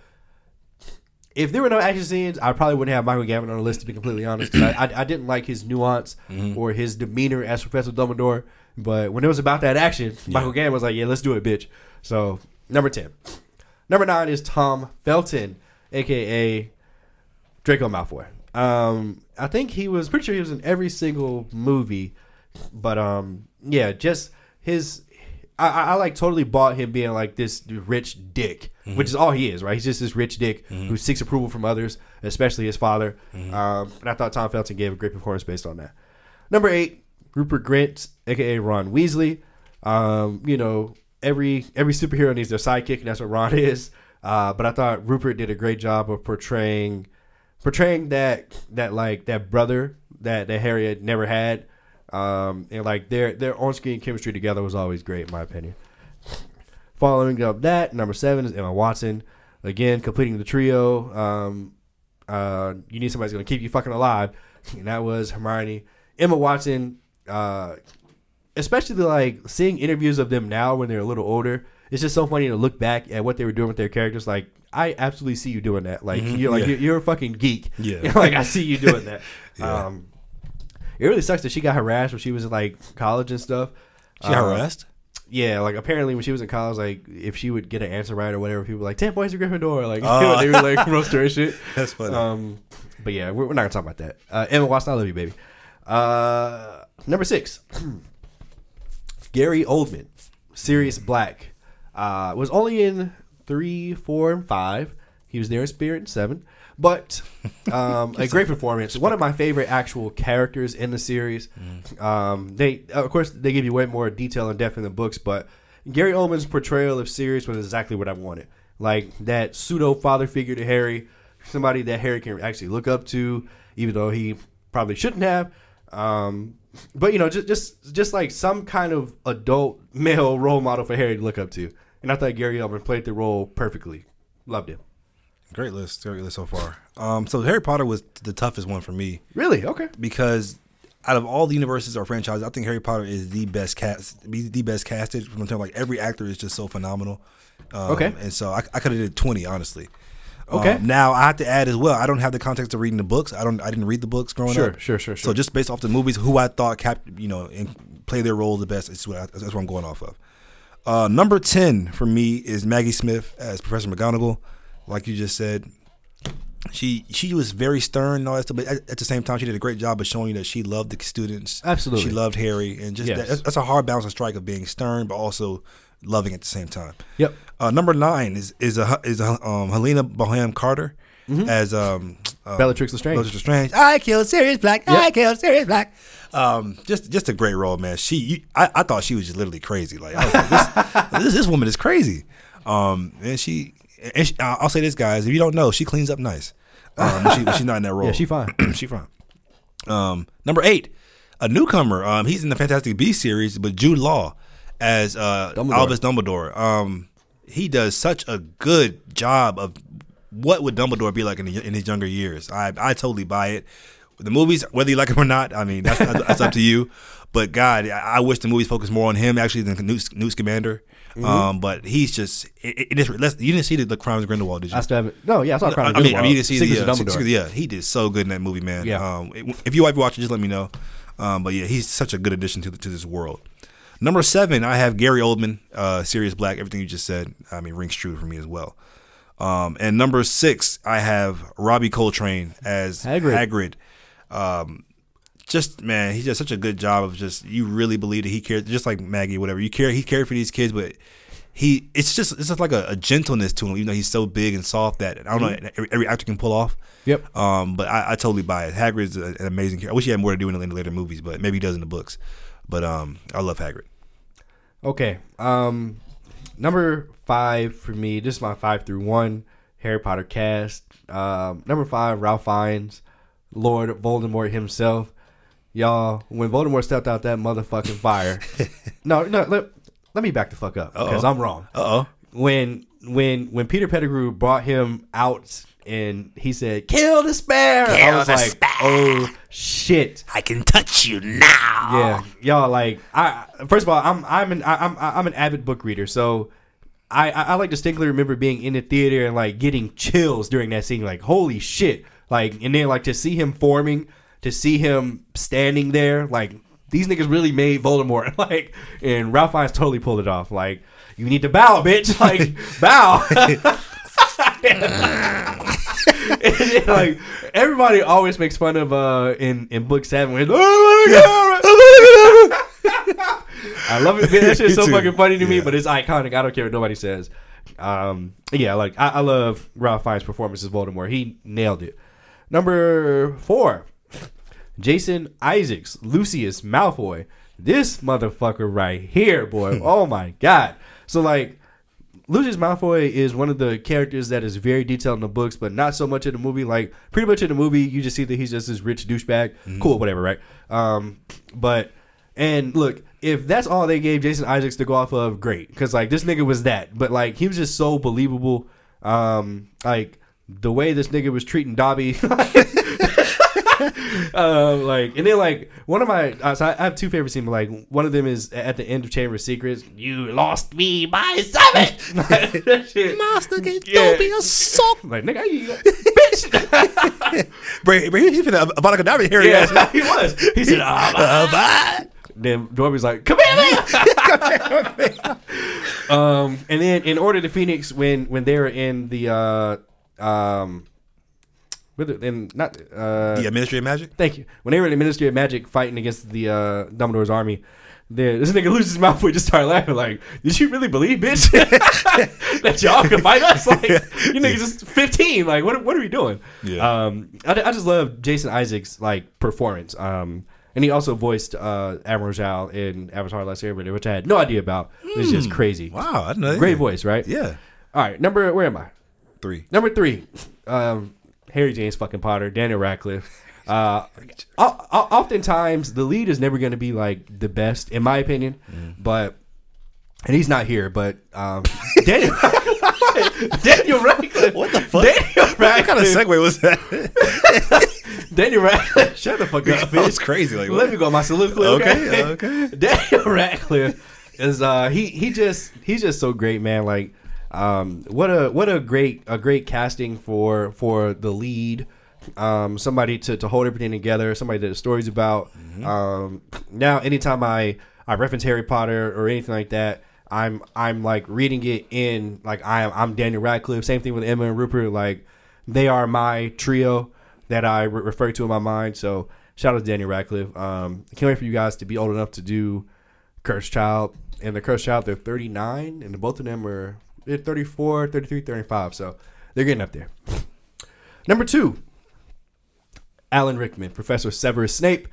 if there were no action scenes, I probably wouldn't have Michael Gambon on the list to be completely honest. I, I, I didn't like his nuance or his demeanor as Professor Dumbledore. But when it was about that action, Michael Gambon was like, "Yeah, let's do it, bitch." So number ten, number nine is Tom Felton, aka Draco Malfoy. Um, I think he was pretty sure he was in every single movie, but um, yeah, just his. I, I I, like totally bought him being like this rich dick, which is all he is, right? He's just this rich dick who seeks approval from others, especially his father. Um, and I thought Tom Felton gave a great performance based on that. Number eight, Rupert Grint, aka Ron Weasley. Um, you know, every every superhero needs their sidekick, and that's what Ron *laughs* is. Uh, but I thought Rupert did a great job of portraying portraying that that like that brother that that Harry had never had. Um, and like their their on screen chemistry together was always great, in my opinion. Following up that, number seven is Emma Watson. Again, completing the trio. Um, uh, you need somebody who's gonna keep you fucking alive, *laughs* and that was Hermione. Emma Watson, uh, especially like seeing interviews of them now when they're a little older. It's just so funny to look back at what they were doing with their characters. Like, I absolutely see you doing that. Like, you're like yeah. you're, you're a fucking geek. Yeah. *laughs* like I see you doing that. *laughs* Yeah. Um, it really sucks that she got harassed when she was in like college and stuff. She got Uh, harassed. Yeah, like apparently when she was in college, like if she would get an answer right or whatever, people were like ten points to Gryffindor. Like *laughs* Oh. they would like roast her and *laughs* shit. That's funny. Um, but yeah, we're, we're not gonna talk about that. Uh, Emma Watson, I love you, baby. Uh, number six, *clears throat* Gary Oldman, Sirius Black, uh, was only in three, four, and five. He was there in Spirit and seven, but um, *laughs* a great performance. One of my favorite actual characters in the series. Um, they, of course, they give you way more detail and depth in the books, but Gary Oldman's portrayal of Sirius was exactly what I wanted. Like that pseudo father figure to Harry, somebody that Harry can actually look up to, even though he probably shouldn't have. Um, but you know, just just just like some kind of adult male *laughs* role model for Harry to look up to. And I thought Gary Oldman played the role perfectly. Loved him. Great list. Great list so far. Um, so Harry Potter was the toughest one for me Really? Okay. because out of all the universes or franchises, I think Harry Potter is the best cast, be the best casted. From the term, like every actor is just so phenomenal. Um, Okay. and so I, I could have did twenty honestly. Um, Okay. now I have to add as well. I don't have the context of reading the books. I don't. I didn't read the books growing Sure, up. sure, sure, sure. So just based off the movies, who I thought kept you know and play their role the best. Is what I, that's what I'm going off of. Uh, number ten for me is Maggie Smith as Professor McGonagall. Like you just said, she she was very stern and all that stuff, but at, at the same time, she did a great job of showing you that she loved the students. Absolutely. she loved Harry, and just Yes. that, that's a hard balance to strike of being stern but also loving at the same time. Yep. Uh, number nine is is a is a, um, Helena Bonham Carter as um, um Bellatrix Lestrange. Bellatrix Lestrange. I killed Sirius Black. I killed Sirius Black. Um, just just a great role, man. She, you, I, I thought she was just literally crazy. Like, like, this, *laughs* this this woman is crazy. Um, and she, and she, I'll say this, guys. If you don't know, she cleans up nice. Um, she, she's *laughs* not in that role. Yeah, she fine. *clears throat* she fine. Um, number eight, a newcomer. Um, he's in the Fantastic Beasts series, but Jude Law as uh, Dumbledore. Albus Dumbledore. Um, he does such a good job of what would Dumbledore be like in, the, in his younger years. I I totally buy it. The movies, whether you like them or not, I mean that's that's up to you. But God, I, I wish the movies focused more on him actually than Newt, Newt Scamander. Mm-hmm. Um, but he's just it, it is. let's- You didn't see the, the Crimes of Grindelwald, did you? I still haven't. No, yeah, I saw I, Crown I mean, I mean, you didn't see Secrets the uh, Secrets- yeah, he did so good in that movie, man. Yeah. Um, if you ever watch it, just let me know. Um, but yeah, he's such a good addition to the, to this world. Number seven, I have Gary Oldman, uh, Sirius Black. Everything you just said, I mean, rings true for me as well. Um, and number six, I have Robbie Coltrane as Hagrid. Hagrid. Um, just man, he does such a good job of just you really believe that he cares, just like Maggie, whatever. You care, he cared for these kids, but he it's just it's just like a, a gentleness to him, even though he's so big and soft that I don't know every, every actor can pull off. Yep. Um, but I, I totally buy it. Hagrid is an amazing character. I wish he had more to do in the, in the later movies, but maybe he does in the books. But um, I love Hagrid. Okay. Um, number five for me. This is my five through one Harry Potter cast. Um, number five, Ralph Fiennes, Lord Voldemort himself. Y'all, when Voldemort stepped out that motherfucking fire. *laughs* no, no. Let, let me back the fuck up because I'm wrong. Uh oh. When when when Peter Pettigrew brought him out and he said, "Kill the spare." I was like, spare. "Oh shit!" I can touch you now. Yeah, y'all like I. First of all, I'm I'm an I'm I'm an avid book reader, so I I I, like distinctly remember being in the theater and like getting chills during that scene. Like holy shit! Like and then like to see him forming, to see him standing there, like these niggas really made Voldemort. *laughs* Like and Ralph Fiennes totally pulled it off. Like you need to bow, bitch. *laughs* Like bow. *laughs* then, like everybody always makes fun of uh in in book seven when oh my god I love it. man. That shit's so too. fucking funny to me, but it's iconic. I don't care what nobody says. Um, yeah, like I, I love Ralph Fiennes' performance as Voldemort. He nailed it. Number four, Jason Isaacs, Lucius Malfoy. This motherfucker right here, boy. *laughs* oh my god. So like Lucius Malfoy is one of the characters that is very detailed in the books, but not so much in the movie. Like pretty much in the movie, you just see that he's just this rich douchebag. Cool, whatever, right? Um, but and look, if that's all they gave Jason Isaacs to go off of, great, because like this nigga was that. But like he was just so believable. Um, like the way this nigga was treating Dobby. *laughs* *laughs* uh, like and then like one of my uh, so I, I have two favorite scenes. but, Like one of them is at the end of Chamber of Secrets. You lost me by seven. *laughs* *laughs* Like, that shit. Master gave Yeah. Dobby a sock. Like nigga, you bitch. Bro, bro, he finna Avada Kedavra here. yeah, he was. He said, ah. Then Dobby's like, "Come here, man." um, and then in Order to Phoenix, when when they were in the uh, um, in not uh, The Ministry of Magic. Thank you. When they were in the Ministry of Magic fighting against the uh, Dumbledore's army, this nigga loses his mouth. *laughs* We just started laughing. Like, did you really believe, bitch, *laughs* that y'all could fight us? Like, you niggas just fifteen. Like, what what are we doing? Yeah. Um, I, I just love Jason Isaacs' like performance. Um, and he also voiced uh, Admiral Zhao in Avatar: Last Airbender, which I had no idea about. It was just crazy. Wow, I didn't know. Great voice, right? Yeah. All right, number where am I? Three. Number three, um, Harry James fucking Potter, Daniel Radcliffe. Uh, oftentimes the lead is never going to be like the best, in my opinion, but and he's not here, but um, *laughs* Daniel *laughs* Daniel Radcliffe. What the fuck? Daniel Radcliffe. What kind of segue was that? *laughs* Daniel Radcliffe. Shut the fuck up, that was crazy. Like, Let me go on my soliloquy. Okay, Okay, okay. Daniel Radcliffe is uh he he just he's just so great, man. Like um what a what a great a great casting for for the lead. Um somebody to, to hold everything together, somebody that the story's about. Um now anytime I I reference Harry Potter or anything like that, I'm I'm like reading it in like I am I'm Daniel Radcliffe. Same thing with Emma and Rupert. Like they are my trio that I re- refer to in my mind. So shout out to Daniel Radcliffe. Um, I can't wait for you guys to be old enough to do Cursed Child. And the Cursed Child, they're 39, and both of them are they're 34, 33, 35. So they're getting up there. Number two, Alan Rickman, Professor Severus Snape.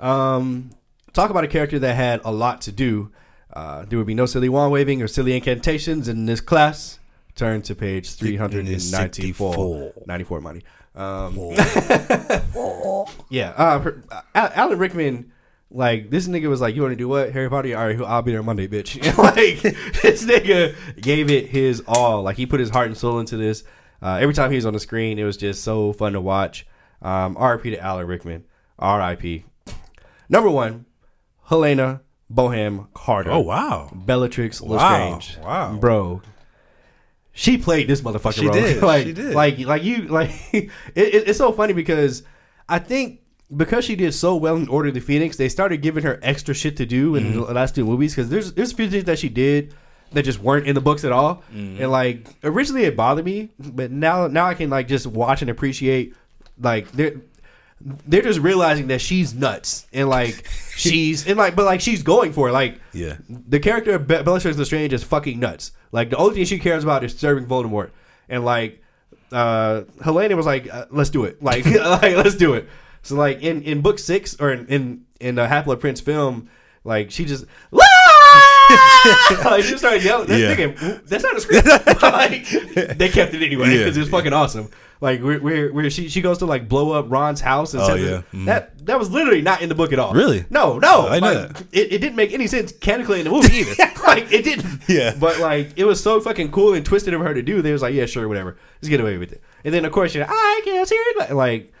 Um, talk about a character that had a lot to do. Uh, there would be no silly wand waving or silly incantations in this class. Turn to page 394. 94 money. Um, *laughs* yeah. Uh, uh, Al- Alan Rickman, like, this nigga was like, You want to do what? Harry Potter? All right, I'll be there Monday, bitch. *laughs* Like, this nigga gave it his all. Like, he put his heart and soul into this. Uh, every time he was on the screen, it was just so fun to watch. Um, RIP to Alan Rickman. RIP. Number one, Helena Bonham Carter. Oh wow. Bellatrix Wow. Lestrange. Wow. Bro. She played this motherfucker. She role. did. *laughs* like, She did. like, like you, like. *laughs* it, it- it's so funny because I think because she did so well in Order of the Phoenix, they started giving her extra shit to do in Mm-hmm. the last two movies. Because there's there's a few things that she did that just weren't in the books at all. Mm-hmm. And like originally it bothered me, but now now I can like just watch and appreciate like they're they're just realizing that she's nuts and like *laughs* she's and like but like she's going for it like Yeah. the character of Be- Bellatrix Lestrange is fucking nuts. Like the only thing she cares about is serving Voldemort, and like uh Helena was like, uh, "Let's do it!" Like, *laughs* like let's do it. So like in in book six or in in, in the Half Blood Prince film, like she just. *laughs* like she started yelling. That, Yeah. nigga, that's not a script. *laughs* like, they kept it anyway Yeah. because it's fucking awesome. Like where, where where she she goes to like blow up Ron's house and Oh, yeah. that- Mhm. that that was literally not in the book at all. Really? No, no. I know Like, it, it didn't make any sense canonically in the movie either. *laughs* like it didn't. Yeah. But like it was so fucking cool and twisted of her to do. They was like, yeah, sure, whatever. Let's get away with it. And then of course you're like, I can't see it. Like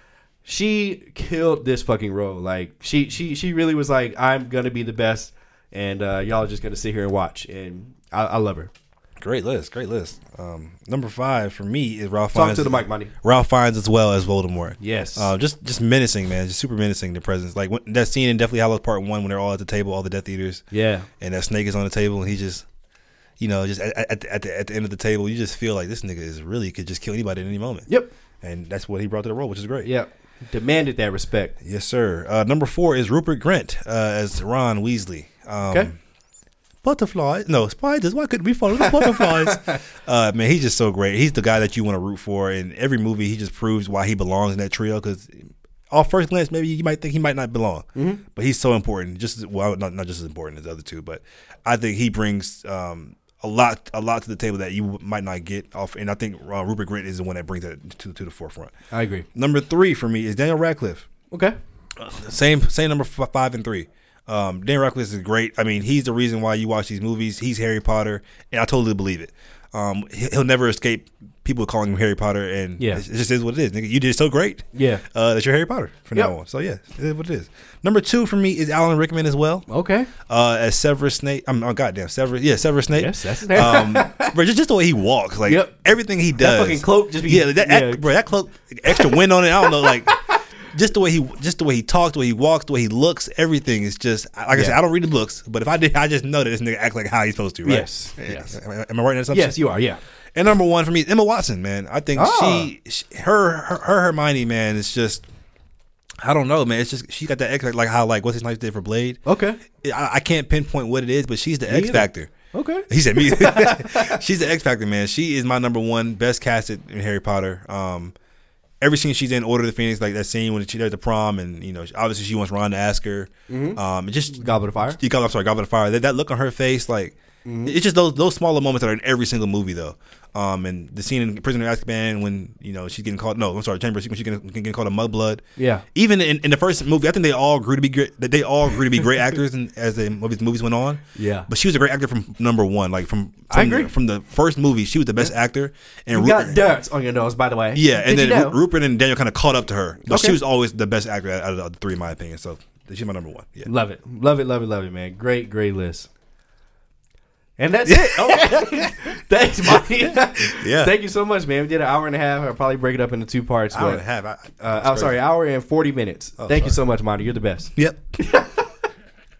she killed this fucking role. Like she she she really was like, I'm gonna be the best, and uh, y'all are just gonna sit here and watch. And I, I love her. Great list, great list. Um, number five for me is Ralph Talk Fiennes. to the mic, money. Ralph Fiennes as well as Voldemort. Yes. Uh, just just menacing, man. Just super menacing. The presence, like when, that scene in Deathly Hallows Part One when they're all at the table, all the Death Eaters, Yeah. and that snake is on the table, and he just, you know, just at, at, at, the, at the end of the table, you just feel like this nigga is really could just kill anybody at any moment. Yep. And that's what he brought to the role, which is great. Yep. Demanded that respect. Yes, sir. Uh, number four is Rupert Grint uh, as Ron Weasley. Um, Okay. Butterflies? No, spiders. Why couldn't we follow the butterflies? *laughs* uh, man, he's just so great. He's the guy that you want to root for. In every movie, he just proves why he belongs in that trio. Because, off first glance, maybe you might think he might not belong, but he's so important. Just as, well, not not just as important as the other two, but I think he brings um, a lot a lot to the table that you might not get off. And I think uh, Rupert Grint is the one that brings that to to the forefront. I agree. Number three for me is Daniel Radcliffe. Okay. Same same number f- five and three. Um, Dan Radcliffe is great. I mean, he's the reason why you watch these movies. He's Harry Potter, and I totally believe it. Um, he'll never escape people calling him Harry Potter, and Yeah. it just is what it is. Nigga, you did so great. Yeah. Uh, that you're Harry Potter from now on. So yeah, it is what it is. Number two for me is Alan Rickman as well. Okay. Uh, as Severus Snape. I'm oh, goddamn Severus. Yeah, Severus Snape. Yes, that's. Um, *laughs* bro, just, just the way he walks, like Yep. everything he That does. fucking cloak just be yeah, that, yeah. bro, that cloak, extra wind on it. I don't know, like *laughs* just the way he, just the way he talks, the way he walks, the way he looks, everything is just like I said. I don't read the books, but if I did, I just know that this nigga act like how he's supposed to. Right? Yes, yes. Am I, am I right in that assumption? Yes, you are. Yeah. And number one for me is Emma Watson, man. I think Ah. she, she, her, her, her Hermione, man, is just. I don't know, man. It's just she got that X like how like what's his name did for Blade. Okay. I, I can't pinpoint what it is, but she's the X either. factor. Okay. He said me. *laughs* *laughs* she's the X Factor, man. She is my number one best casted in Harry Potter. Um, every scene she's in, Order of the Phoenix, like that scene when she does the prom, and you know, obviously she wants Ron to ask her. Um, just Goblet of Fire. got, I'm sorry, Goblet of Fire. That, that look on her face, like it's just those those smaller moments that are in every single movie, though. Um, and the scene in Prisoner of Azkaban when you know she's getting called. No, I'm sorry, Chamber. When she's getting, getting called a mudblood. Yeah. Even in, in the first movie, I think they all grew to be great. They all grew to be great *laughs* actors, and as the movies movies went on. Yeah. But she was a great actor from number one. Like from, from I agree. from the first movie, she was the best actor. And You got Rupert- dirt on your nose, by the way. yeah, and Did then you know? Rupert and Daniel kind of caught up to her, but Okay. she was always the best actor out of the three, in my opinion. So she's my number one. Yeah. Love it. Love it, love it, love it, man. Great, great list. And that's it. Oh, *laughs* *laughs* thanks, Mondy. Yeah. Thank you so much, man. We did an hour and a half. I'll probably break it up into two parts. Hour but, and a half. I, uh, I'm sorry, hour and 40 minutes. Oh, Thank you so much, Mondy. You're the best. Yep. *laughs*